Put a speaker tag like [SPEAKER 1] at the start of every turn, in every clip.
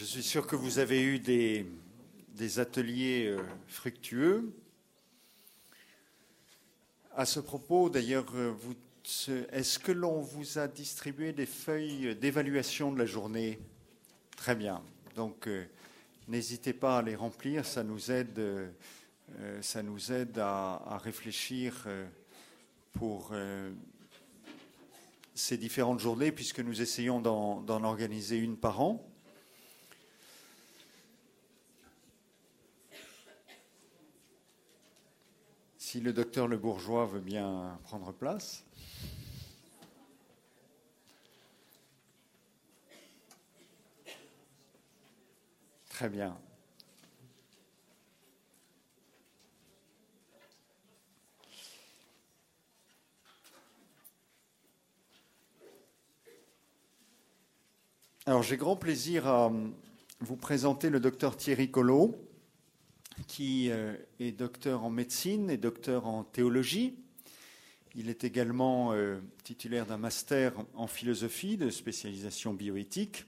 [SPEAKER 1] Je suis sûr que vous avez eu des, ateliers euh, fructueux. À ce propos, d'ailleurs, euh, est-ce que l'on vous a distribué des feuilles d'évaluation de la journée? Très bien. Donc, euh, n'hésitez pas à les remplir. Ça nous aide, ça nous aide à, réfléchir pour ces différentes journées, puisque nous essayons d'en organiser une par an. Si le docteur Le Bourgeois veut bien prendre place. Très bien. Alors j'ai grand plaisir à vous présenter le docteur Thierry Collot qui euh, est docteur en médecine et docteur en théologie. Il est également euh, titulaire d'un master en philosophie de spécialisation bioéthique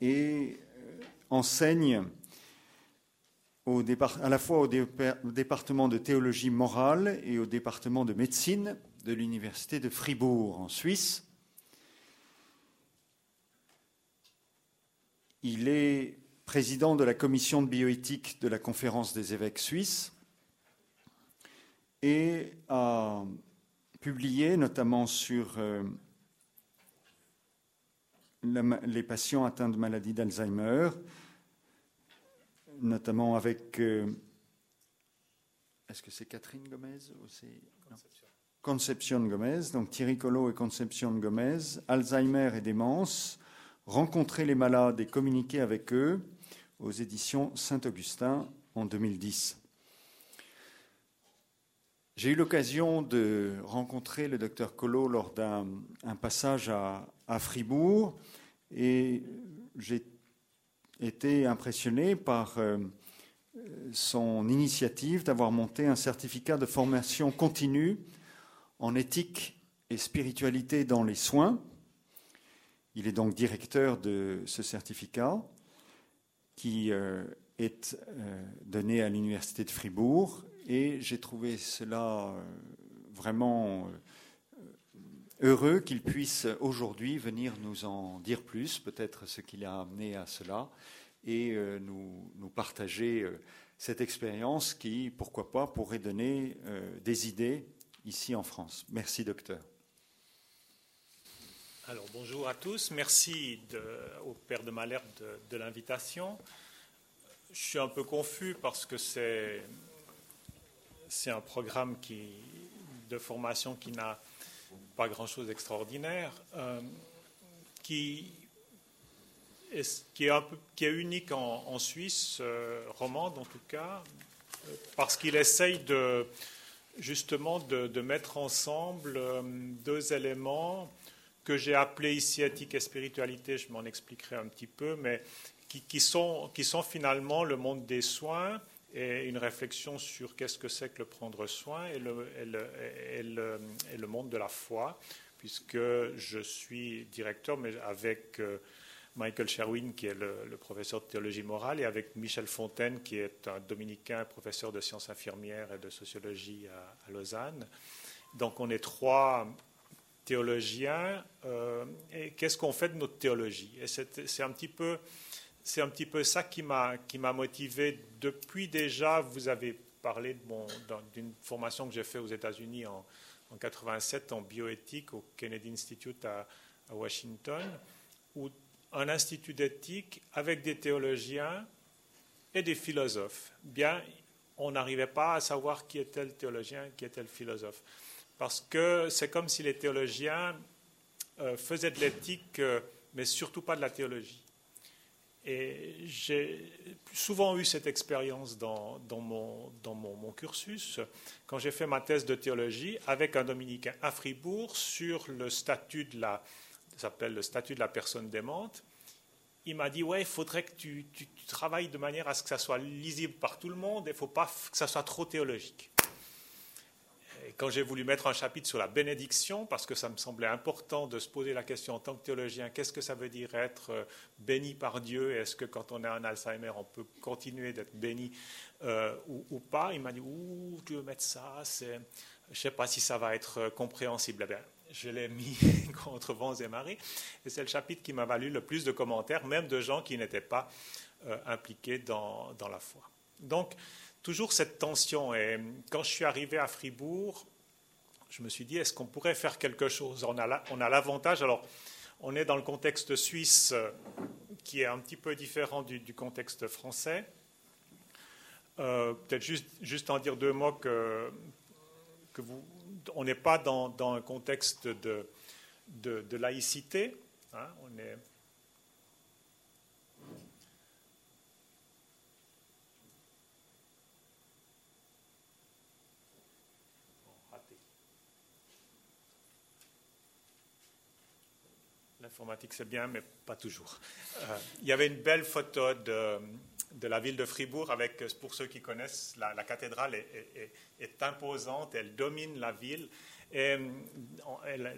[SPEAKER 1] et euh, enseigne à la fois au, département de théologie morale et au département de médecine de l'Université de Fribourg en Suisse. Il est président de la commission de bioéthique de la conférence des évêques suisses et a publié notamment sur euh, les patients atteints de maladie d'Alzheimer, notamment avec. Euh, est-ce que c'est Catherine Gomez ou c'est. Conception Gomez, donc Thierry Collot et Conception Gomez, Alzheimer et démence, rencontrer les malades et communiquer avec eux, aux éditions Saint-Augustin en 2010. J'ai eu l'occasion de rencontrer le docteur Collot lors d'un passage à, Fribourg et j'ai été impressionné par euh, son initiative d'avoir monté un certificat de formation continue en éthique et spiritualité dans les soins. Il est donc directeur de ce certificat qui euh, est euh, donné à l'Université de Fribourg. Et j'ai trouvé cela euh, vraiment heureux qu'il puisse aujourd'hui venir nous en dire plus, peut-être ce qui l'a amené à cela, et nous, nous, partager cette expérience qui, pourquoi pas, pourrait donner des idées ici en France. Merci, docteur.
[SPEAKER 2] Alors bonjour à tous, merci au Père de Malherbe de, l'invitation. Je suis un peu confus parce que c'est, c'est un programme de formation qui n'a pas grand-chose d'extraordinaire, euh, qui est unique en, Suisse, euh, romande en tout cas, parce qu'il essaye de, justement de mettre ensemble euh, deux éléments que j'ai appelé ici éthique et spiritualité, je m'en expliquerai un petit peu, mais qui, sont, finalement le monde des soins et une réflexion sur qu'est-ce que c'est que le prendre soin et le, monde de la foi, puisque je suis directeur, mais avec euh, Michael Sherwin, qui est le, professeur de théologie morale, et avec Michel Fontaine, qui est un dominicain, professeur de sciences infirmières et de sociologie à Lausanne. Donc on est trois théologien, euh, qu'est-ce qu'on fait de notre théologie? Et c'est un petit peu, c'est un petit peu ça qui m'a qui m'a motivé depuis déjà. Vous avez parlé d'une formation que j'ai faite aux États-Unis en, en 87 en bioéthique au Kennedy Institute à, à Washington, où un institut d'éthique avec des théologiens et des philosophes. Bien, on n'arrivait pas à savoir qui était le théologien, qui était le philosophe. Parce que c'est comme si les théologiens euh, faisaient de l'éthique, euh, mais surtout pas de la théologie. Et j'ai souvent eu cette expérience dans, mon, cursus, quand j'ai fait ma thèse de théologie avec un dominicain à Fribourg sur le statut de la, s'appelle le statut de la personne démente. Il m'a dit, ouais, il faudrait que tu, tu, travailles de manière à ce que ça soit lisible par tout le monde, il ne faut pas que ça soit trop théologique quand j'ai voulu mettre un chapitre sur la bénédiction, parce que ça me semblait important de se poser la question en tant que théologien, qu'est-ce que ça veut dire être euh, béni par Dieu? Est-ce que quand on a un Alzheimer, on peut continuer d'être béni euh, ou, pas? Il m'a dit, ouh, tu veux mettre ça Je ne sais pas si ça va être euh, compréhensible. Eh bien, je l'ai mis contre vents et marées, et c'est le chapitre qui m'a valu le plus de commentaires, même de gens qui n'étaient pas impliqués dans, dans la foi. Donc, toujours cette tension. Et quand je suis arrivé à Fribourg, je me suis dit, est-ce qu'on pourrait faire quelque chose? On a l'avantage, alors on est dans le contexte suisse euh, qui est un petit peu différent du, contexte français. Euh, peut-être juste, juste, en dire deux mots que, on n'est pas dans, un contexte de, de, laïcité. Hein, on est L'informatique, c'est bien, mais pas toujours. Euh, il y avait une belle photo de, de, la ville de Fribourg avec, pour ceux qui connaissent, la, cathédrale est, est, imposante, elle domine la ville. Et la,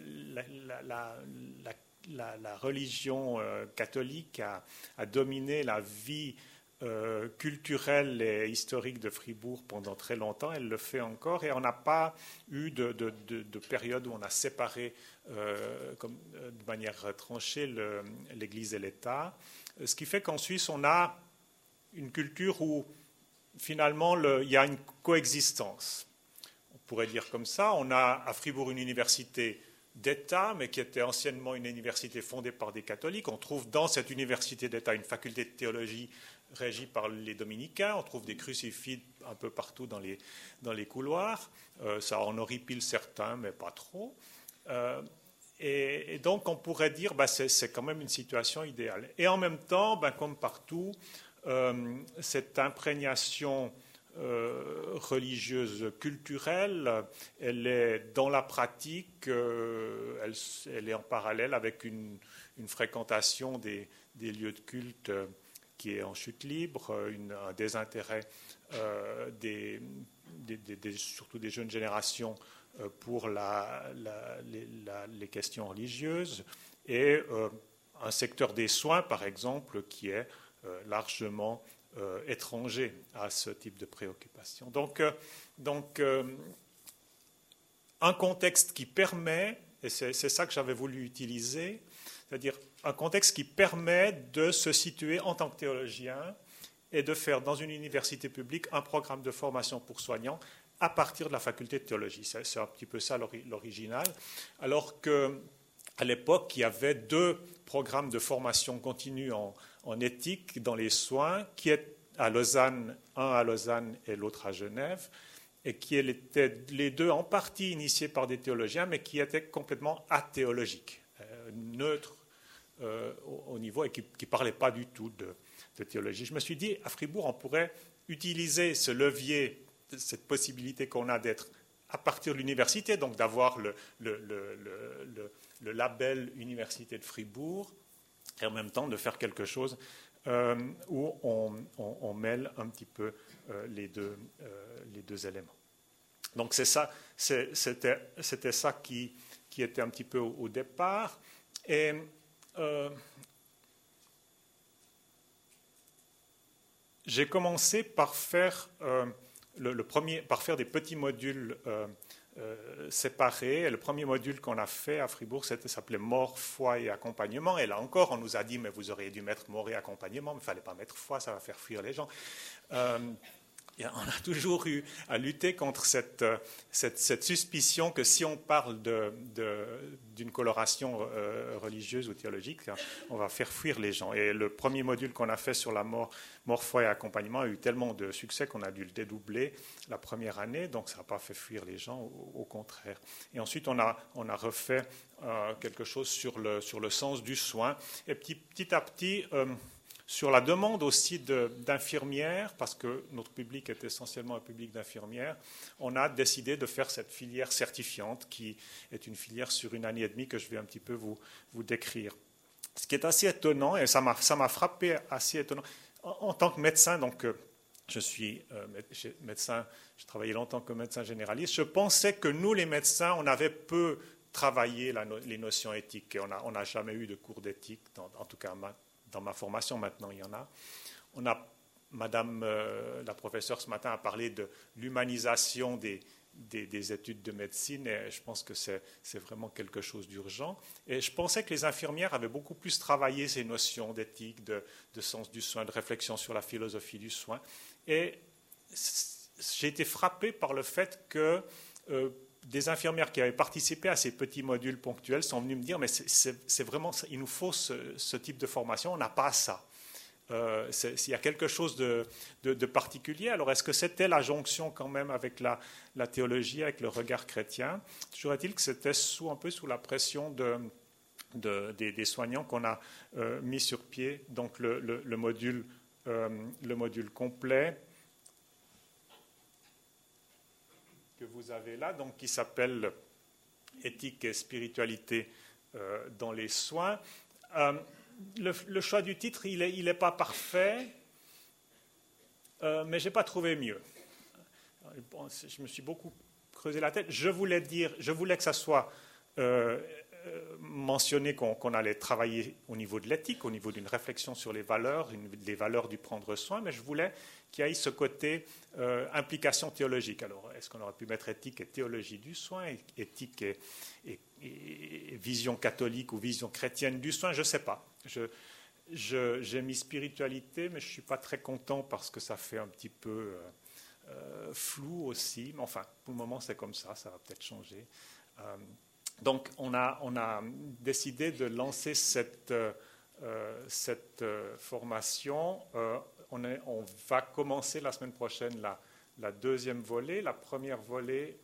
[SPEAKER 2] la, la religion euh, catholique a, a, dominé la vie euh, culturelle et historique de Fribourg pendant très longtemps. Elle le fait encore et on n'a pas eu de, période où on a séparé euh, comme, euh, de manière tranchée l'Église et l'État. Ce qui fait qu'en Suisse, on a une culture où finalement il y a une coexistence. On pourrait dire comme ça. On a à Fribourg une université d'État, mais qui était anciennement une université fondée par des catholiques. On trouve dans cette université d'État une faculté de théologie régi par les dominicains. On trouve des crucifix un peu partout dans les, dans les couloirs. Euh, ça en horripile certains, mais pas trop. Euh, et, donc, on pourrait dire que bah, c'est quand même une situation idéale. Et en même temps, bah, comme partout, euh, cette imprégnation religieuse culturelle, elle est dans la pratique, elle, elle, est en parallèle avec une, fréquentation des, lieux de culte qui est en chute libre, euh, un désintérêt euh, des, surtout des jeunes générations euh, pour les, questions religieuses, et un secteur des soins, par exemple, qui est largement étranger à ce type de préoccupation. Donc, donc un contexte qui permet, et c'est ça que j'avais voulu utiliser, c'est-à-dire un contexte qui permet de se situer en tant que théologien et de faire dans une université publique un programme de formation pour soignants à partir de la faculté de théologie. C'est un petit peu ça l'original. Alors qu'à l'époque, il y avait deux programmes de formation continue en, éthique dans les soins, qui est à Lausanne, un à Lausanne et l'autre à Genève, et qui étaient les deux en partie initiés par des théologiens, mais qui étaient complètement athéologiques, euh, neutres euh, au, niveau et qui ne parlait pas du tout de, théologie. Je me suis dit, à Fribourg, on pourrait utiliser ce levier, cette possibilité qu'on a d'être à partir de l'université, donc d'avoir le, le, label Université de Fribourg, et en même temps de faire quelque chose euh, où on, mêle un petit peu euh, les, deux, les deux éléments. Donc c'est ça, c'était ça qui, était un petit peu au, départ. Et euh, j'ai commencé par faire, euh, le, premier, par faire des petits modules euh, séparés. le premier module qu'on a fait à Fribourg, c'était s'appelait mort, foi et accompagnement. Et là encore, on nous a dit, mais vous auriez dû mettre mort et accompagnement, mais il ne fallait pas mettre foi, ça va faire fuir les gens on a toujours eu à lutter contre cette, cette, suspicion que si on parle d'une coloration euh, religieuse ou théologique, on va faire fuir les gens. Et le premier module qu'on a fait sur la mort, mort, foi et accompagnement a eu tellement de succès qu'on a dû le dédoubler la première année, donc ça n'a pas fait fuir les gens, au, contraire. Et ensuite, on a, on a refait euh, quelque chose sur le, sur le sens du soin. Et petit, à petit, euh, sur la demande aussi d'infirmières, parce que notre public est essentiellement un public d'infirmières, on a décidé de faire cette filière certifiante, qui est une filière sur une année et demie que je vais un petit peu vous, décrire. Ce qui est assez étonnant, et ça m'a frappé assez étonnant, en, tant que médecin, donc, euh, je suis euh, médecin, j'ai travaillé longtemps comme médecin généraliste, je pensais que nous, les médecins, on avait peu travaillé les notions éthiques. Et on n'a jamais eu de cours d'éthique, en tout cas dans ma formation, maintenant il y en a. On a Madame euh, la professeure ce matin a parlé de l'humanisation des, des, études de médecine et je pense que c'est vraiment quelque chose d'urgent. Et je pensais que les infirmières avaient beaucoup plus travaillé ces notions d'éthique, de, sens du soin, de réflexion sur la philosophie du soin. Et j'ai été frappé par le fait que euh, des infirmières qui avaient participé à ces petits modules ponctuels sont venues me dire mais c'est vraiment, il nous faut ce type de formation, on n'a pas ça. Euh, s'il y a quelque chose de, particulier. Alors, est-ce que c'était la jonction quand même avec la, théologie, avec le regard chrétien? Toujours est-il que c'était sous, un peu sous la pression des, soignants qu'on a euh, mis sur pied donc le, euh, le module complet que vous avez là, donc qui s'appelle Éthique et spiritualité dans les soins le, choix du titre, il n'est est pas parfait, euh, mais je n'ai pas trouvé mieux. Je me suis beaucoup creusé la tête. Je voulais dire, je voulais que ça soit euh, euh, mentionné qu'on allait travailler au niveau de l'éthique, au niveau d'une réflexion sur les valeurs, les valeurs du prendre soin, mais je voulais qu'il y ait ce côté implication théologique. Alors, est-ce qu'on aurait pu mettre éthique et théologie du soin, éthique et vision catholique ou vision chrétienne du soin? Je ne sais pas j'ai mis spiritualité, mais je ne suis pas très content parce que ça fait un petit peu euh, euh, flou aussi. Mais enfin, pour le moment, c'est comme ça, ça va peut-être changer. Euh, donc, on a, on a, décidé de lancer cette, cette formation. On, est, on, va commencer la semaine prochaine la, deuxième volée. La première volée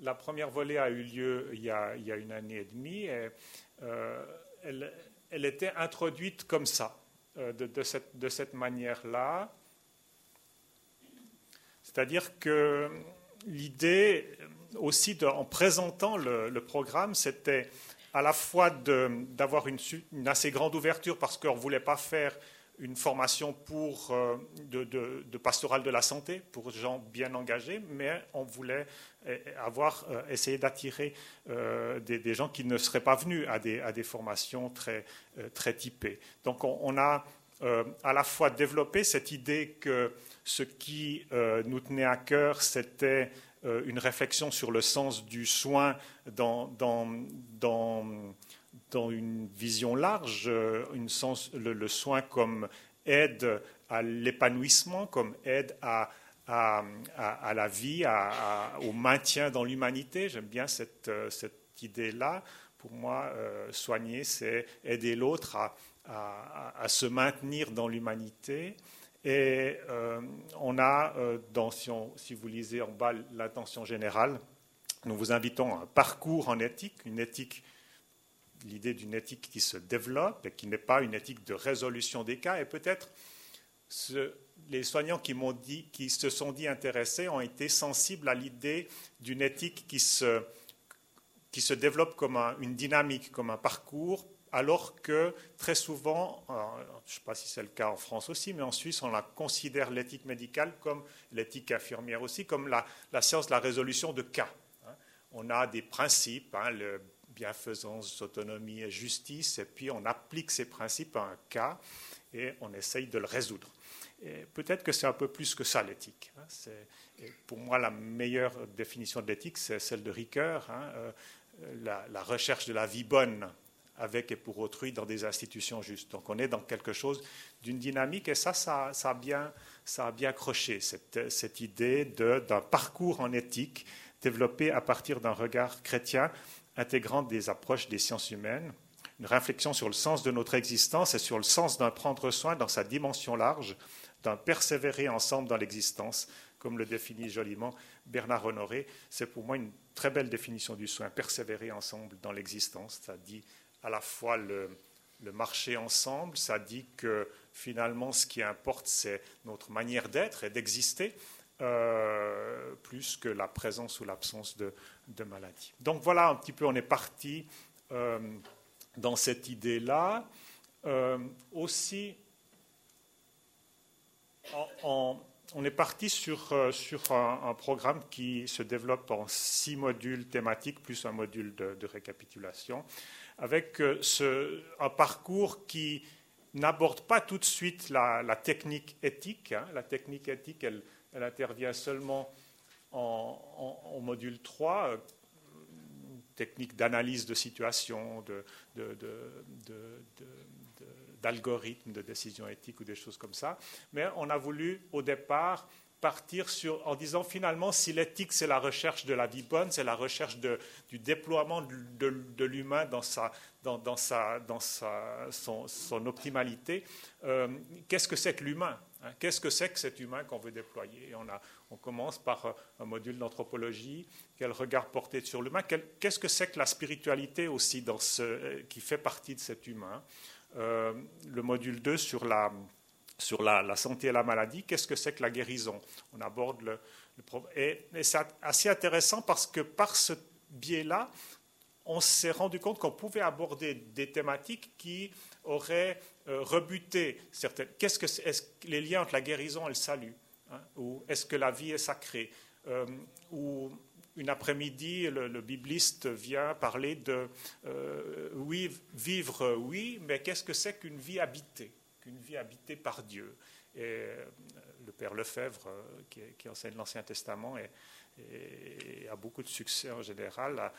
[SPEAKER 2] La première volée a eu lieu il y a, une année et demie. Euh, elle, était introduite comme ça, euh, de, cette, manière-là. C'est-à-dire que l'idée aussi, en présentant le, programme, c'était à la fois d'avoir une, assez grande ouverture parce qu'on ne voulait pas faire une formation pour, euh, de, de, pastoral de la santé pour gens bien engagés, mais on voulait euh, avoir euh, essayé d'attirer des, gens qui ne seraient pas venus à des, à des formations très, très typées. Donc on, a à la fois développé cette idée que ce qui nous tenait à cœur, c'était une réflexion sur le sens du soin dans, dans, dans une vision large, euh, une sens, le, soin comme aide à l'épanouissement, comme aide à, à, la vie, au maintien dans l'humanité. J'aime bien cette, euh, cette idée-là. Pour moi, euh, soigner, c'est aider l'autre à, se maintenir dans l'humanité. Et on a, dans, si, vous lisez en bas l'intention générale, nous vous invitons à un parcours en éthique, une éthique l'idée d'une éthique qui se développe et qui n'est pas une éthique de résolution des cas. Et peut-être les soignants qui, dit, qui se sont dit intéressés ont été sensibles à l'idée d'une éthique qui se, qui se développe comme une dynamique, comme un parcours, alors que très souvent, je ne sais pas si c'est le cas en France aussi, mais en Suisse, on la considère l'éthique médicale comme l'éthique infirmière aussi, comme la, science de la résolution de cas. Hein. On a des principes, hein, le bienfaisance, autonomie et justice, et puis on applique ces principes à un cas et on essaye de le résoudre. Peut-être que c'est un peu plus que ça l'éthique. Hein. Pour moi, la meilleure définition de l'éthique, c'est celle de Ricoeur, euh, la, recherche de la vie bonne avec et pour autrui dans des institutions justes. Donc on est dans quelque chose d'une dynamique, et ça, ça, a, bien, ça a bien accroché, cette, cette idée d'un parcours en éthique développé à partir d'un regard chrétien intégrant des approches des sciences humaines, une réflexion sur le sens de notre existence et sur le sens d'un prendre soin dans sa dimension large, d'un persévérer ensemble dans l'existence, comme le définit joliment Bernard Honoré. C'est pour moi une très belle définition du soin, persévérer ensemble dans l'existence. Ça dit à la fois le, marcher ensemble, ça dit que finalement ce qui importe, c'est notre manière d'être et d'exister, euh, plus que la présence ou l'absence de, de maladie. Donc voilà un petit peu, on est parti euh, dans cette idée-là. Euh, aussi, on est parti sur, sur un, programme qui se développe en six modules thématiques plus un module de, récapitulation, avec euh, un parcours qui n'aborde pas tout de suite la, technique éthique. Hein. La technique éthique, elle, intervient seulement en, module 3, euh, technique d'analyse de situation, d'algorithmes de décision éthique ou des choses comme ça. Mais on a voulu au départ partir sur, en disant finalement, si l'éthique c'est la recherche de la vie bonne, c'est la recherche de, du déploiement de, l'humain dans, sa, dans, sa, dans sa, son, son optimalité, euh, qu'est-ce que c'est que l'humain hein? Qu'est-ce que c'est que cet humain qu'on veut déployer? On, a, on commence par euh, un module d'anthropologie, quel regard porté sur l'humain, qu'est-ce que c'est que la spiritualité aussi dans ce, euh, qui fait partie de cet humain? Le module 2 sur la, sur la, santé et la maladie, qu'est-ce que c'est que la guérison? On aborde le, Et, c'est assez intéressant parce que par ce biais-là, on s'est rendu compte qu'on pouvait aborder des thématiques qui auraient euh, rebuté certaines. Qu'est-ce que est, -ce les liens entre la guérison et le salut hein? Ou est-ce que la vie est sacrée euh, Ou une après-midi, le, bibliste vient parler de euh, vivre, oui, mais qu'est-ce que c'est qu'une vie habitée? Qu'une vie habitée par Dieu. Et euh, le père Lefebvre, euh, qui, enseigne l'Ancien Testament, a beaucoup de succès en général,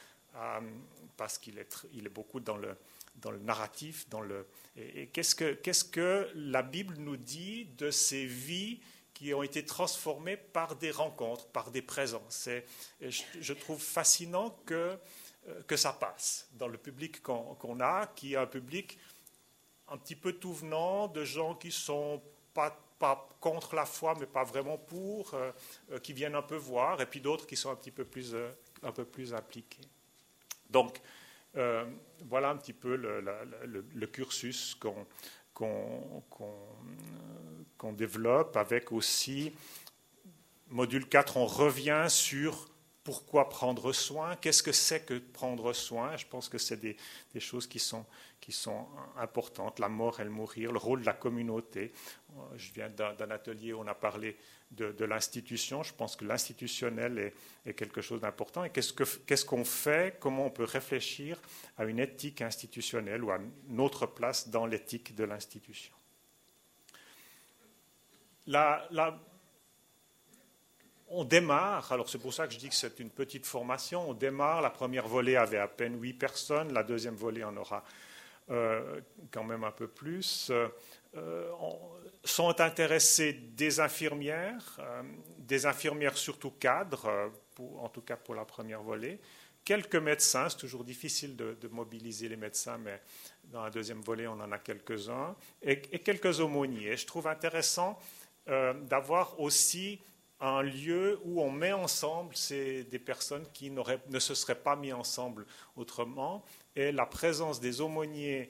[SPEAKER 2] parce qu'il est, beaucoup dans le, narratif. Dans le, et, qu'est-ce que, la Bible nous dit de ces vies qui ont été transformés par des rencontres, par des présences. Je, trouve fascinant euh, que ça passe dans le public qu'on a, qui est un public un petit peu tout venant, de gens qui sont pas, pas contre la foi, mais pas vraiment pour, euh, euh, qui viennent un peu voir, et puis d'autres qui sont un petit peu plus, un peu plus impliqués. Donc, voilà un petit peu le, cursus qu'on développe avec aussi, module 4, on revient sur pourquoi prendre soin, qu'est-ce que c'est que prendre soin? Je pense que c'est des, choses qui sont, importantes, la mort et le mourir, le rôle de la communauté. Je viens d'un atelier où on a parlé de, l'institution. Je pense que l'institutionnel est, quelque chose d'important. Et qu'est-ce qu'on fait? Comment on peut réfléchir à une éthique institutionnelle ou à une autre place dans l'éthique de l'institution? On démarre, alors c'est pour ça que je dis que c'est une petite formation, on démarre, la première volée avait à peine huit personnes, la deuxième volée en aura euh, quand même un peu plus. Euh, sont intéressées des infirmières, euh, des infirmières surtout cadres, en tout cas pour la première volée, quelques médecins, c'est toujours difficile de, mobiliser les médecins, mais dans la deuxième volée, on en a quelques-uns, et, et, quelques aumôniers. Je trouve intéressant d'avoir aussi un lieu où on met ensemble des personnes qui ne se seraient pas mis ensemble autrement. Et la présence des aumôniers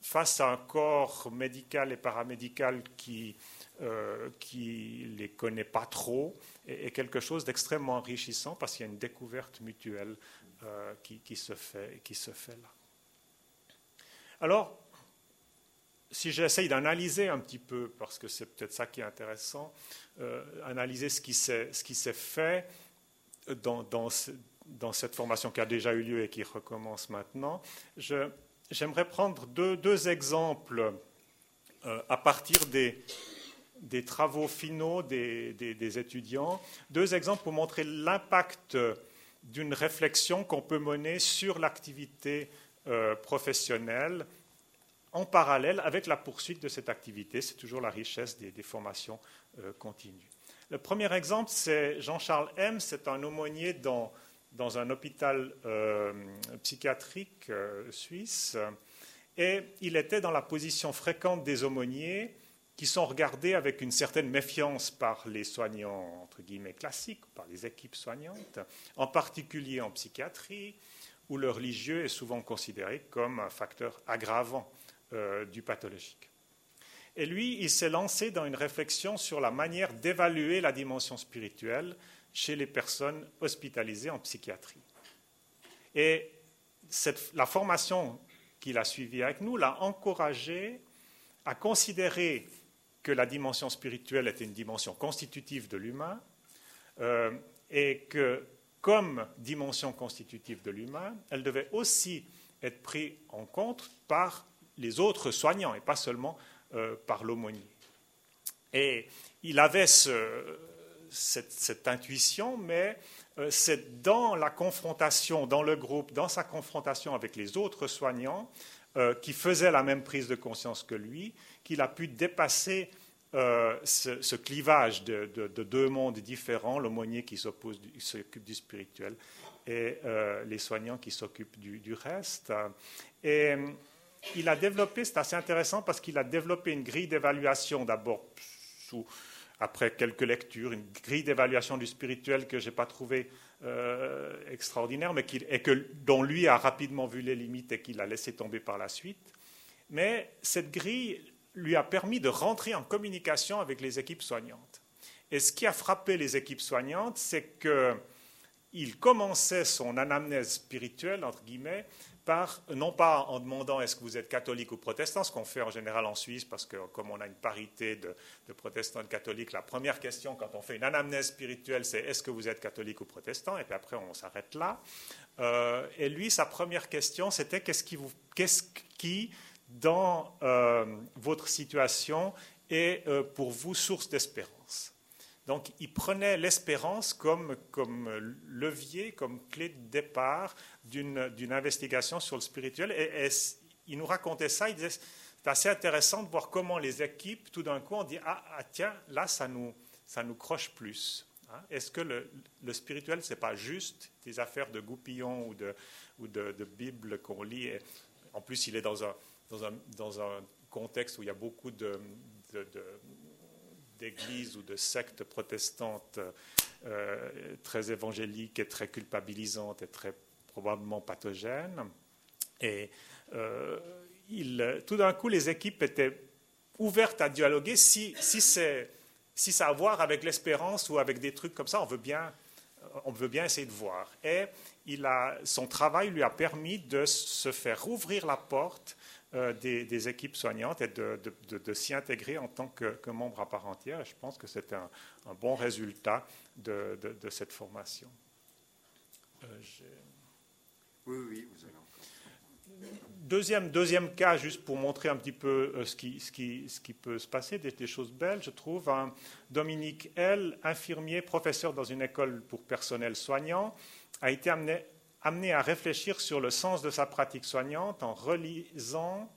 [SPEAKER 2] face à un corps médical et paramédical qui ne euh, les connaît pas trop est, quelque chose d'extrêmement enrichissant parce qu'il y a une découverte mutuelle euh, qui, qui, se fait, qui se fait là. Alors, si j'essaye d'analyser un petit peu, parce que c'est peut-être ça qui est intéressant, euh, analyser ce qui s'est fait dans, dans, cette formation qui a déjà eu lieu et qui recommence maintenant, j'aimerais prendre deux, deux exemples euh, à partir des, des, travaux finaux des, des, étudiants, deux exemples pour montrer l'impact d'une réflexion qu'on peut mener sur l'activité euh, professionnelle en parallèle avec la poursuite de cette activité. C'est toujours la richesse des, formations euh, continues. Le premier exemple, c'est Jean-Charles M. C'est un aumônier dans, un hôpital euh, psychiatrique euh, suisse. Et il était dans la position fréquente des aumôniers qui sont regardés avec une certaine méfiance par les soignants, entre guillemets, classiques, par les équipes soignantes, en particulier en psychiatrie, où le religieux est souvent considéré comme un facteur aggravant euh, du pathologique. Et lui, il s'est lancé dans une réflexion sur la manière d'évaluer la dimension spirituelle chez les personnes hospitalisées en psychiatrie. Et la formation qu'il a suivie avec nous l'a encouragé à considérer que la dimension spirituelle était une dimension constitutive de l'humain euh, et que comme dimension constitutive de l'humain, elle devait aussi être prise en compte par les autres soignants et pas seulement euh, par l'aumônier. Et il avait cette, intuition, mais euh, c'est dans la confrontation, dans le groupe, dans sa confrontation avec les autres soignants, euh, qui faisaient la même prise de conscience que lui, qu'il a pu dépasser ce, clivage de, deux mondes différents, l'aumônier qui s'occupe du spirituel et les soignants qui s'occupent du, du, reste. Et il a développé, c'est assez intéressant parce qu'il a développé une grille d'évaluation d'abord après quelques lectures, une grille d'évaluation du spirituel que je n'ai pas trouvé euh, extraordinaire, mais que, dont lui a rapidement vu les limites et qu'il a laissé tomber par la suite. Mais cette grille lui a permis de rentrer en communication avec les équipes soignantes. Et ce qui a frappé les équipes soignantes, c'est qu'il commençait son anamnèse spirituelle, entre guillemets, non pas en demandant est-ce que vous êtes catholique ou protestant, ce qu'on fait en général en Suisse, parce que comme on a une parité de, protestants et de catholiques, la première question quand on fait une anamnèse spirituelle, c'est est-ce que vous êtes catholique ou protestant, et puis après on s'arrête là. Euh, et lui, sa première question, c'était qu'est-ce qui, dans euh, votre situation, est euh, pour vous source d'espérance? Donc, il prenait l'espérance comme, levier, comme clé de départ d'une investigation sur le spirituel. Et, il nous racontait ça, il disait, c'est assez intéressant de voir comment les équipes, tout d'un coup, ont dit, ah, ah, tiens, là, ça nous, ça nous croche plus. Hein. Est-ce que le, spirituel, ce n'est pas juste des affaires de goupillons ou de, ou de, Bible qu'on lit En plus, il est dans un, dans un, dans un contexte où il y a beaucoup de, de d'églises ou de sectes protestantes euh, très évangéliques et très culpabilisantes et très probablement pathogènes. Et euh, il, tout d'un coup, les équipes étaient ouvertes à dialoguer si, si, si ça a à voir avec l'espérance ou avec des trucs comme ça, on veut bien, on veut bien essayer de voir. Et il a, son travail lui a permis de se faire ouvrir la porte euh, des, équipes soignantes et de, s'y intégrer en tant que, membre à part entière. je pense que c'est un, bon résultat de, cette formation.
[SPEAKER 1] Euh, oui, oui, vous avez encore.
[SPEAKER 2] Deuxième, deuxième cas, juste pour montrer un petit peu euh, ce, qui, ce, qui, ce qui peut se passer, des, choses belles, je trouve. Dominique L., infirmier, professeur dans une école pour personnel soignant, a été amené amené à réfléchir sur le sens de sa pratique soignante en relisant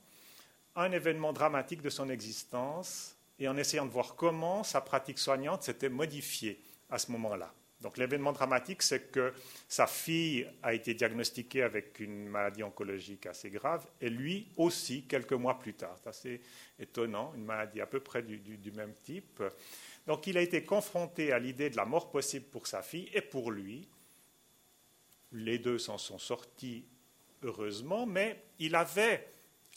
[SPEAKER 2] un événement dramatique de son existence et en essayant de voir comment sa pratique soignante s'était modifiée à ce moment-là. Donc l'événement dramatique, c'est que sa fille a été diagnostiquée avec une maladie oncologique assez grave, et lui aussi quelques mois plus tard. C'est assez étonnant, une maladie à peu près du, du même type. Donc il a été confronté à l'idée de la mort possible pour sa fille et pour lui, les deux s'en sont sortis heureusement, mais il avait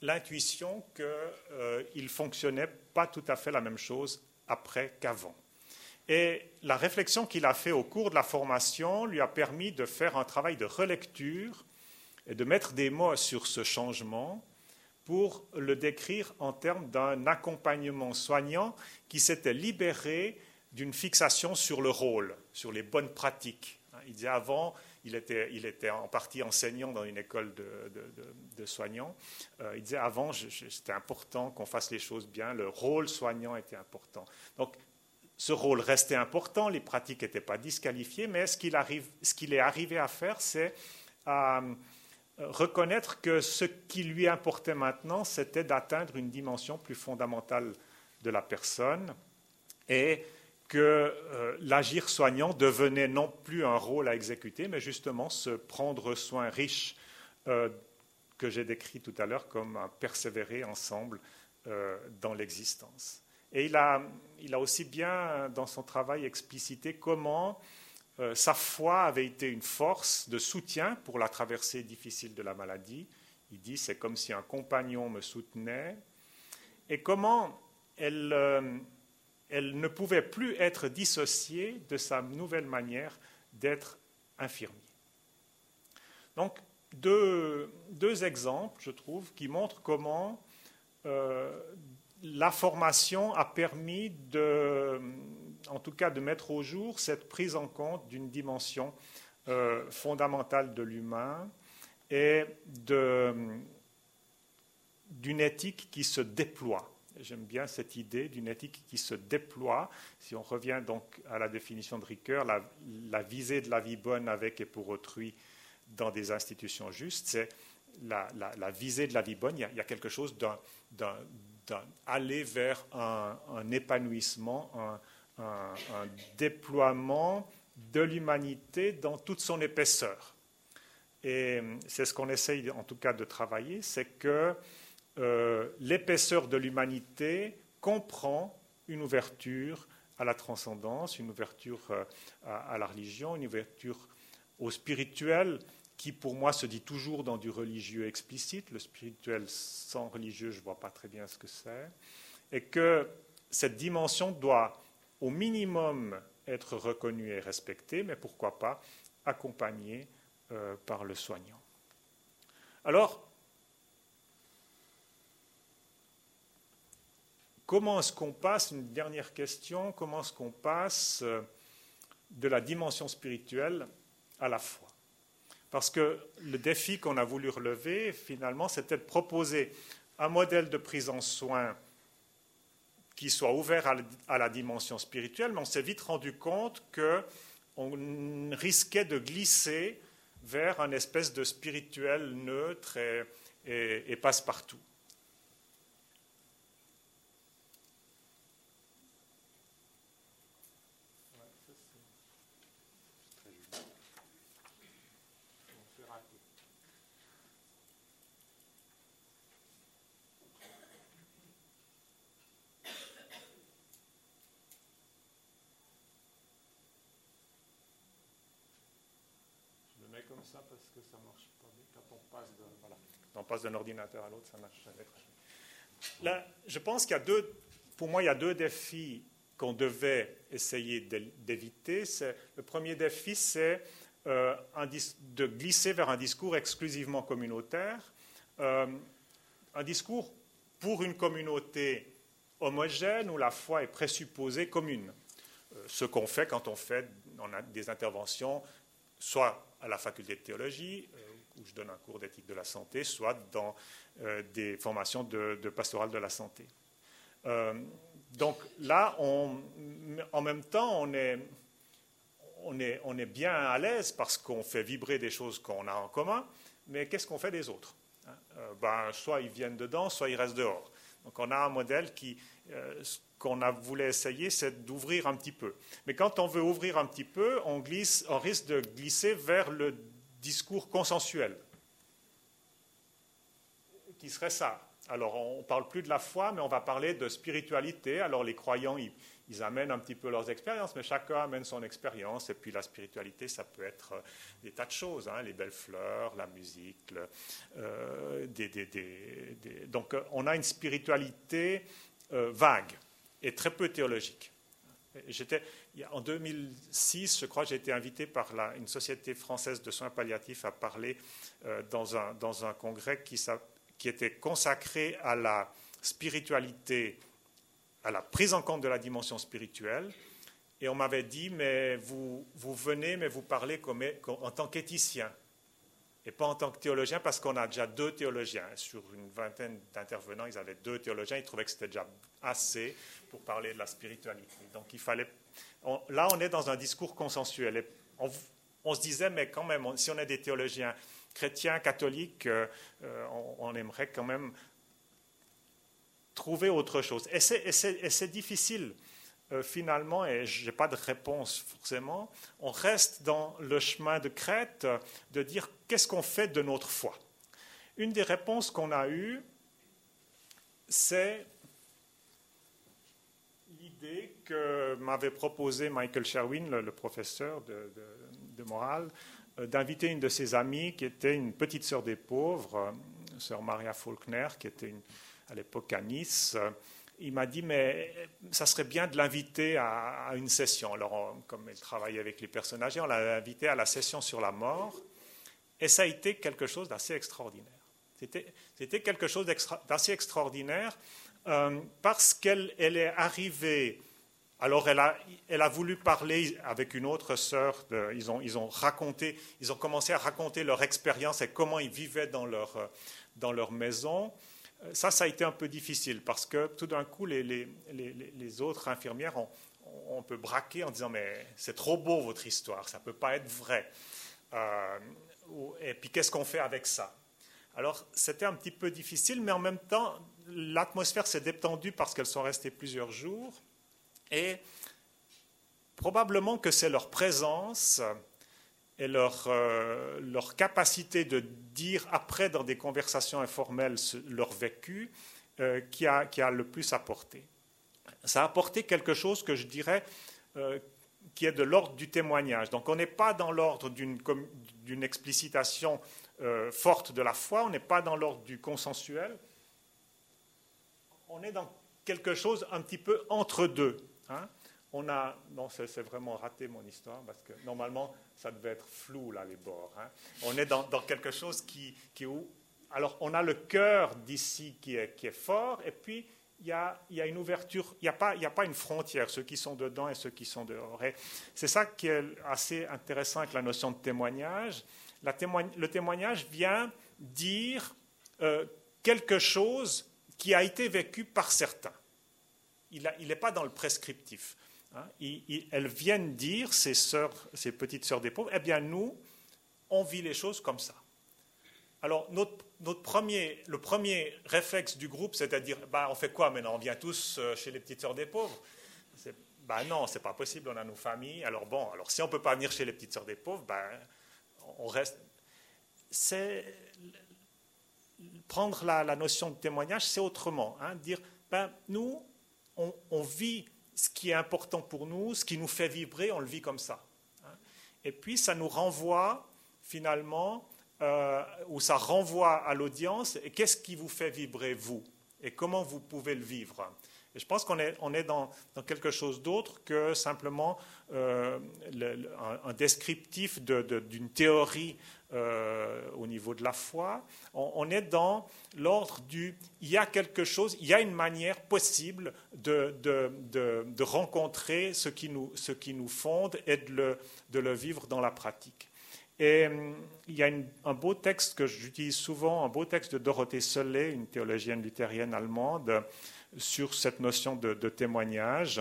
[SPEAKER 2] l'intuition qu'il euh, fonctionnait pas tout à fait la même chose après qu'avant. Et la réflexion qu'il a fait au cours de la formation lui a permis de faire un travail de relecture et de mettre des mots sur ce changement pour le décrire en termes d'un accompagnement soignant qui s'était libéré d'une fixation sur le rôle, sur les bonnes pratiques. Il disait avant, il était, en partie enseignant dans une école de, soignants. Euh, il disait avant, c'était important qu'on fasse les choses bien, le rôle soignant était important. Donc, ce rôle restait important, les pratiques n'étaient pas disqualifiées, mais ce qu'il est arrivé à faire, c'est à euh, reconnaître que ce qui lui importait maintenant, c'était d'atteindre une dimension plus fondamentale de la personne et que euh, l'agir soignant devenait non plus un rôle à exécuter, mais justement se prendre soin riche euh, que j'ai décrit tout à l'heure comme un persévérer ensemble euh, dans l'existence. Et il a, il a, aussi bien dans son travail explicité comment sa foi avait été une force de soutien pour la traversée difficile de la maladie. Il dit c'est comme si un compagnon me soutenait. Et comment elle elle ne pouvait plus être dissociée de sa nouvelle manière d'être infirmier. Donc, deux, exemples, je trouve, qui montrent comment, euh, la formation a permis de, en tout cas, de mettre au jour cette prise en compte d'une dimension euh, fondamentale de l'humain et d'une éthique qui se déploie. J'aime bien cette idée d'une éthique qui se déploie. Si on revient donc à la définition de Ricoeur, la, visée de la vie bonne avec et pour autrui dans des institutions justes, c'est la, visée de la vie bonne. Il y a, quelque chose d'aller vers un, épanouissement, un, déploiement de l'humanité dans toute son épaisseur. Et c'est ce qu'on essaye en tout cas de travailler, c'est que euh, l'épaisseur de l'humanité comprend une ouverture à la transcendance, une ouverture euh, à, la religion, une ouverture au spirituel, qui pour moi se dit toujours dans du religieux explicite. Le spirituel sans religieux, je ne vois pas très bien ce que c'est. Et que cette dimension doit au minimum être reconnue et respectée, mais pourquoi pas accompagnée euh, par le soignant. Alors, Comment est-ce qu'on passe, une dernière question, comment est-ce qu'on passe euh, de la dimension spirituelle à la foi? Parce que le défi qu'on a voulu relever, finalement, c'était de proposer un modèle de prise en soin qui soit ouvert à la dimension spirituelle, mais on s'est vite rendu compte qu'on risquait de glisser vers un espèce de spirituel neutre et passe-partout. Ça marche pas. Quand on passe, d'un ordinateur à l'autre, ça marche je pense qu'il y a deux, pour moi, il y a deux défis qu'on devait essayer d'éviter. Le premier défi, c'est euh, de glisser vers un discours exclusivement communautaire, euh, un discours pour une communauté homogène où la foi est présupposée commune. Euh, ce qu'on fait quand on fait des interventions, soit à la faculté de théologie, euh, où je donne un cours d'éthique de la santé, soit dans euh, des formations de, pastoral de la santé. Euh, donc là, en même temps, on est, on est, on est bien à l'aise parce qu'on fait vibrer des choses qu'on a en commun, mais qu'est-ce qu'on fait des autres hein? ben, Soit ils viennent dedans, soit ils restent dehors. Donc on a un modèle qui, qu'on a voulu essayer, c'est d'ouvrir un petit peu. Mais quand on veut ouvrir un petit peu, on, risque de glisser vers le discours consensuel, qui serait ça? Alors, on ne parle plus de la foi, mais on va parler de spiritualité. Alors, les croyants, ils, amènent un petit peu leurs expériences, mais chacun amène son expérience. Et puis, la spiritualité, ça peut être euh, des tas de choses hein, les belles fleurs, la musique. Euh, donc, on a une spiritualité euh, vague et très peu théologique. J'étais, en 2006, je crois, j'ai été invité par une société française de soins palliatifs à parler euh, dans, un, dans, un, congrès qui, qui, était consacré à la spiritualité, à la prise en compte de la dimension spirituelle. Et on m'avait dit, mais vous, vous venez, mais vous parlez comme, en tant qu'éthicien et pas en tant que théologien, parce qu'on a déjà deux théologiens. Sur une vingtaine d'intervenants, ils avaient deux théologiens, ils trouvaient que c'était déjà assez pour parler de la spiritualité. Donc il fallait. là, on est dans un discours consensuel. On, se disait, mais quand même, si on est des théologiens chrétiens, catholiques, euh, euh, on, aimerait quand même trouver autre chose. Et c'est difficile. Euh, finalement, et je n'ai pas de réponse forcément, on reste dans le chemin de crête de dire qu'est-ce qu'on fait de notre foi. Une des réponses qu'on a eues, c'est l'idée que m'avait proposé Michael Sherwin, le, professeur de, morale, euh, d'inviter une de ses amies qui était une petite sœur des pauvres, euh, sœur Maria Faulkner, qui était à l'époque à Nice il m'a dit, mais ça serait bien de l'inviter à, une session. Alors, comme elle travaillait avec les personnages, on l'a invité à la session sur la mort, et ça a été quelque chose d'assez extraordinaire. C'était quelque chose d'assez extraordinaire parce qu'elle est arrivée alors elle a, voulu parler avec une autre sœur, ils, ont, raconté, ils ont commencé à raconter leur expérience et comment ils vivaient dans leur, dans leur maison. Ça, ça a été un peu difficile parce que tout d'un coup, les, autres infirmières ont, on peut braquer en disant mais c'est trop beau votre histoire, ça ne peut pas être vrai. Euh, et puis qu'est-ce qu'on fait avec ça? Alors c'était un petit peu difficile, mais en même temps l'atmosphère s'est détendue parce qu'elles sont restées plusieurs jours. Et probablement que c'est leur présence et leur, euh, leur, capacité de dire après dans des conversations informelles leur vécu euh, qui, a, qui, a, le plus apporté. Ça a apporté quelque chose que je dirais euh, qui est de l'ordre du témoignage. Donc on n'est pas dans l'ordre d'une explicitation forte de la foi, on n'est pas dans l'ordre du consensuel, on est dans quelque chose un petit peu entre deux. Hein. on a, non, c'est vraiment raté mon histoire parce que normalement ça devait être flou là les bords. Hein. On est dans, quelque chose qui, alors on a le cœur d'ici qui est, fort et puis il y, a, une ouverture, il n'y a, pas, une frontière, ceux qui sont dedans et ceux qui sont dehors. C'est ça qui est assez intéressant avec la notion de témoignage. Le témoignage vient dire euh, quelque chose qui a été vécu par certains il n'est pas dans le prescriptif. Hein. elles viennent dire, ces, sœurs, ces petites sœurs des pauvres, eh bien nous, on vit les choses comme ça. Alors notre, premier, le premier réflexe du groupe, c'est à dire, bah, on fait quoi maintenant? On vient tous euh, chez les petites sœurs des pauvres? Bah non, c'est pas possible, on a nos familles. Alors bon, alors si on ne peut pas venir chez les petites sœurs des pauvres, ben, on reste. C'est prendre la, notion de témoignage, c'est autrement. Hein, dire, ben, nous, on, vit ce qui est important pour nous, ce qui nous fait vibrer, on le vit comme ça. Hein. Et puis ça nous renvoie finalement, euh, ou ça renvoie à l'audience, qu'est-ce qui vous fait vibrer vous? Et comment vous pouvez le vivre? Et je pense qu'on est, on est dans, quelque chose d'autre que simplement euh, un, descriptif d'une théorie euh, au niveau de la foi. On, est dans l'ordre du il y a quelque chose, il y a une manière possible de, de, rencontrer ce qui, nous, ce qui nous fonde et de le, de le vivre dans la pratique. Et il y a un beau texte que j'utilise souvent, un beau texte de Dorothée Solé, une théologienne luthérienne allemande, sur cette notion de, témoignage.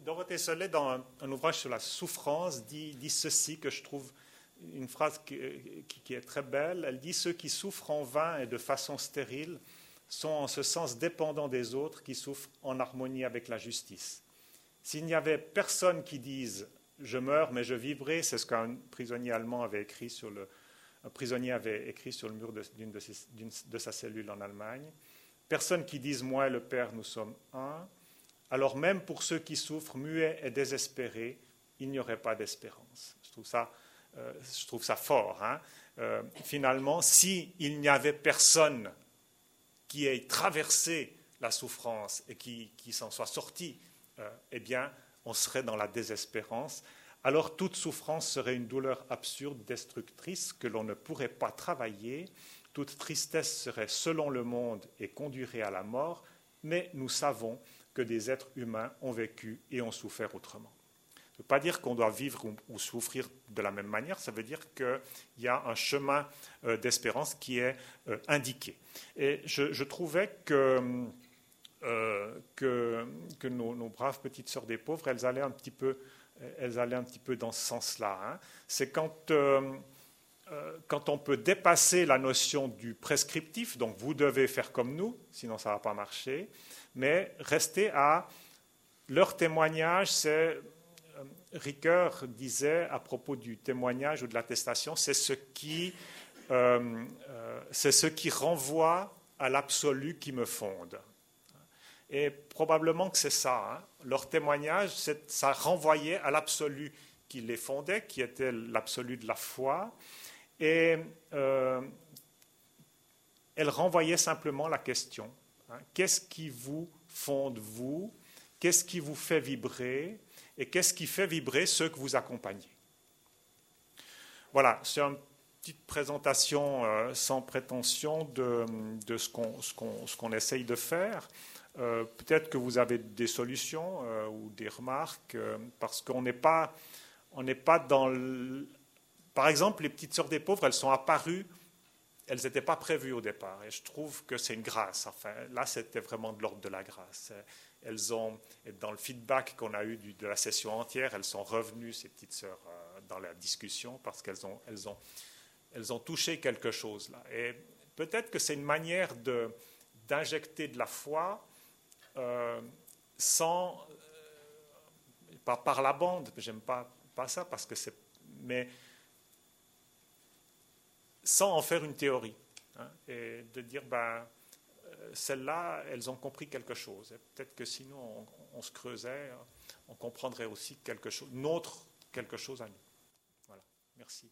[SPEAKER 2] Dorothée Solé, dans un, ouvrage sur la souffrance, dit, ceci que je trouve une phrase qui, est très belle. Elle dit Ceux qui souffrent en vain et de façon stérile sont en ce sens dépendants des autres qui souffrent en harmonie avec la justice. S'il n'y avait personne qui dise je meurs mais je vivrai, c'est ce qu'un prisonnier allemand avait écrit sur le, prisonnier avait écrit sur le mur de, de, sa cellule en Allemagne. Personne qui dise moi et le Père nous sommes un. Alors même pour ceux qui souffrent muets et désespérés, il n'y aurait pas d'espérance. Je trouve ça, euh, je trouve ça fort. Hein. Euh, finalement, s'il n'y avait personne qui ait traversé la souffrance et qui, s'en soit sorti, euh, eh bien, on serait dans la désespérance. Alors toute souffrance serait une douleur absurde, destructrice, que l'on ne pourrait pas travailler. Toute tristesse serait selon le monde et conduirait à la mort, mais nous savons que des êtres humains ont vécu et ont souffert autrement ne veut pas dire qu'on doit vivre ou, souffrir de la même manière, ça veut dire qu'il y a un chemin euh, d'espérance qui est euh, indiqué. Et je, trouvais que, euh, que, nos, braves petites sœurs des pauvres, elles allaient un petit peu, elles allaient un petit peu dans ce sens-là. Hein. C'est quand, quand on peut dépasser la notion du prescriptif, donc vous devez faire comme nous, sinon ça ne va pas marcher, mais rester à leur témoignage, c'est euh, Ricoeur disait à propos du témoignage ou de l'attestation, c'est ce qui, euh, euh, ce qui renvoie à l'absolu qui me fonde. Et probablement que c'est ça. Hein. Leur témoignage, ça renvoyait à l'absolu qui les fondait, qui était l'absolu de la foi. Et elle renvoyait simplement la question Hein. Qu'est-ce qui vous fonde, vous? Qu'est-ce qui vous fait vibrer? Et qu'est-ce qui fait vibrer ceux que vous accompagnez? Voilà, c'est une petite présentation euh, sans prétention de, ce qu'on essaye de faire. Euh, peut-être que vous avez des solutions euh, ou des remarques, parce qu'on n'est pas, on pas dans. Par exemple, les petites sœurs des pauvres, elles sont apparues elles n'étaient pas prévues au départ. Et je trouve que c'est une grâce. Enfin, là, c'était vraiment de l'ordre de la grâce. Elles ont, dans le feedback qu'on a eu de la session entière, elles sont revenues, ces petites sœurs, euh, dans la discussion parce qu'elles ont, elles ont, elles ont touché quelque chose là. Et peut-être que c'est une manière de, d'injecter de la foi euh, sans, euh, pas par la bande, j'aime pas, pas ça parce que c'est, mais sans en faire une théorie. Hein, et de dire, ben, celles-là, elles ont compris quelque chose. Peut-être que sinon, on, se creusait, on comprendrait aussi quelque chose, notre quelque chose à nous. Voilà, merci.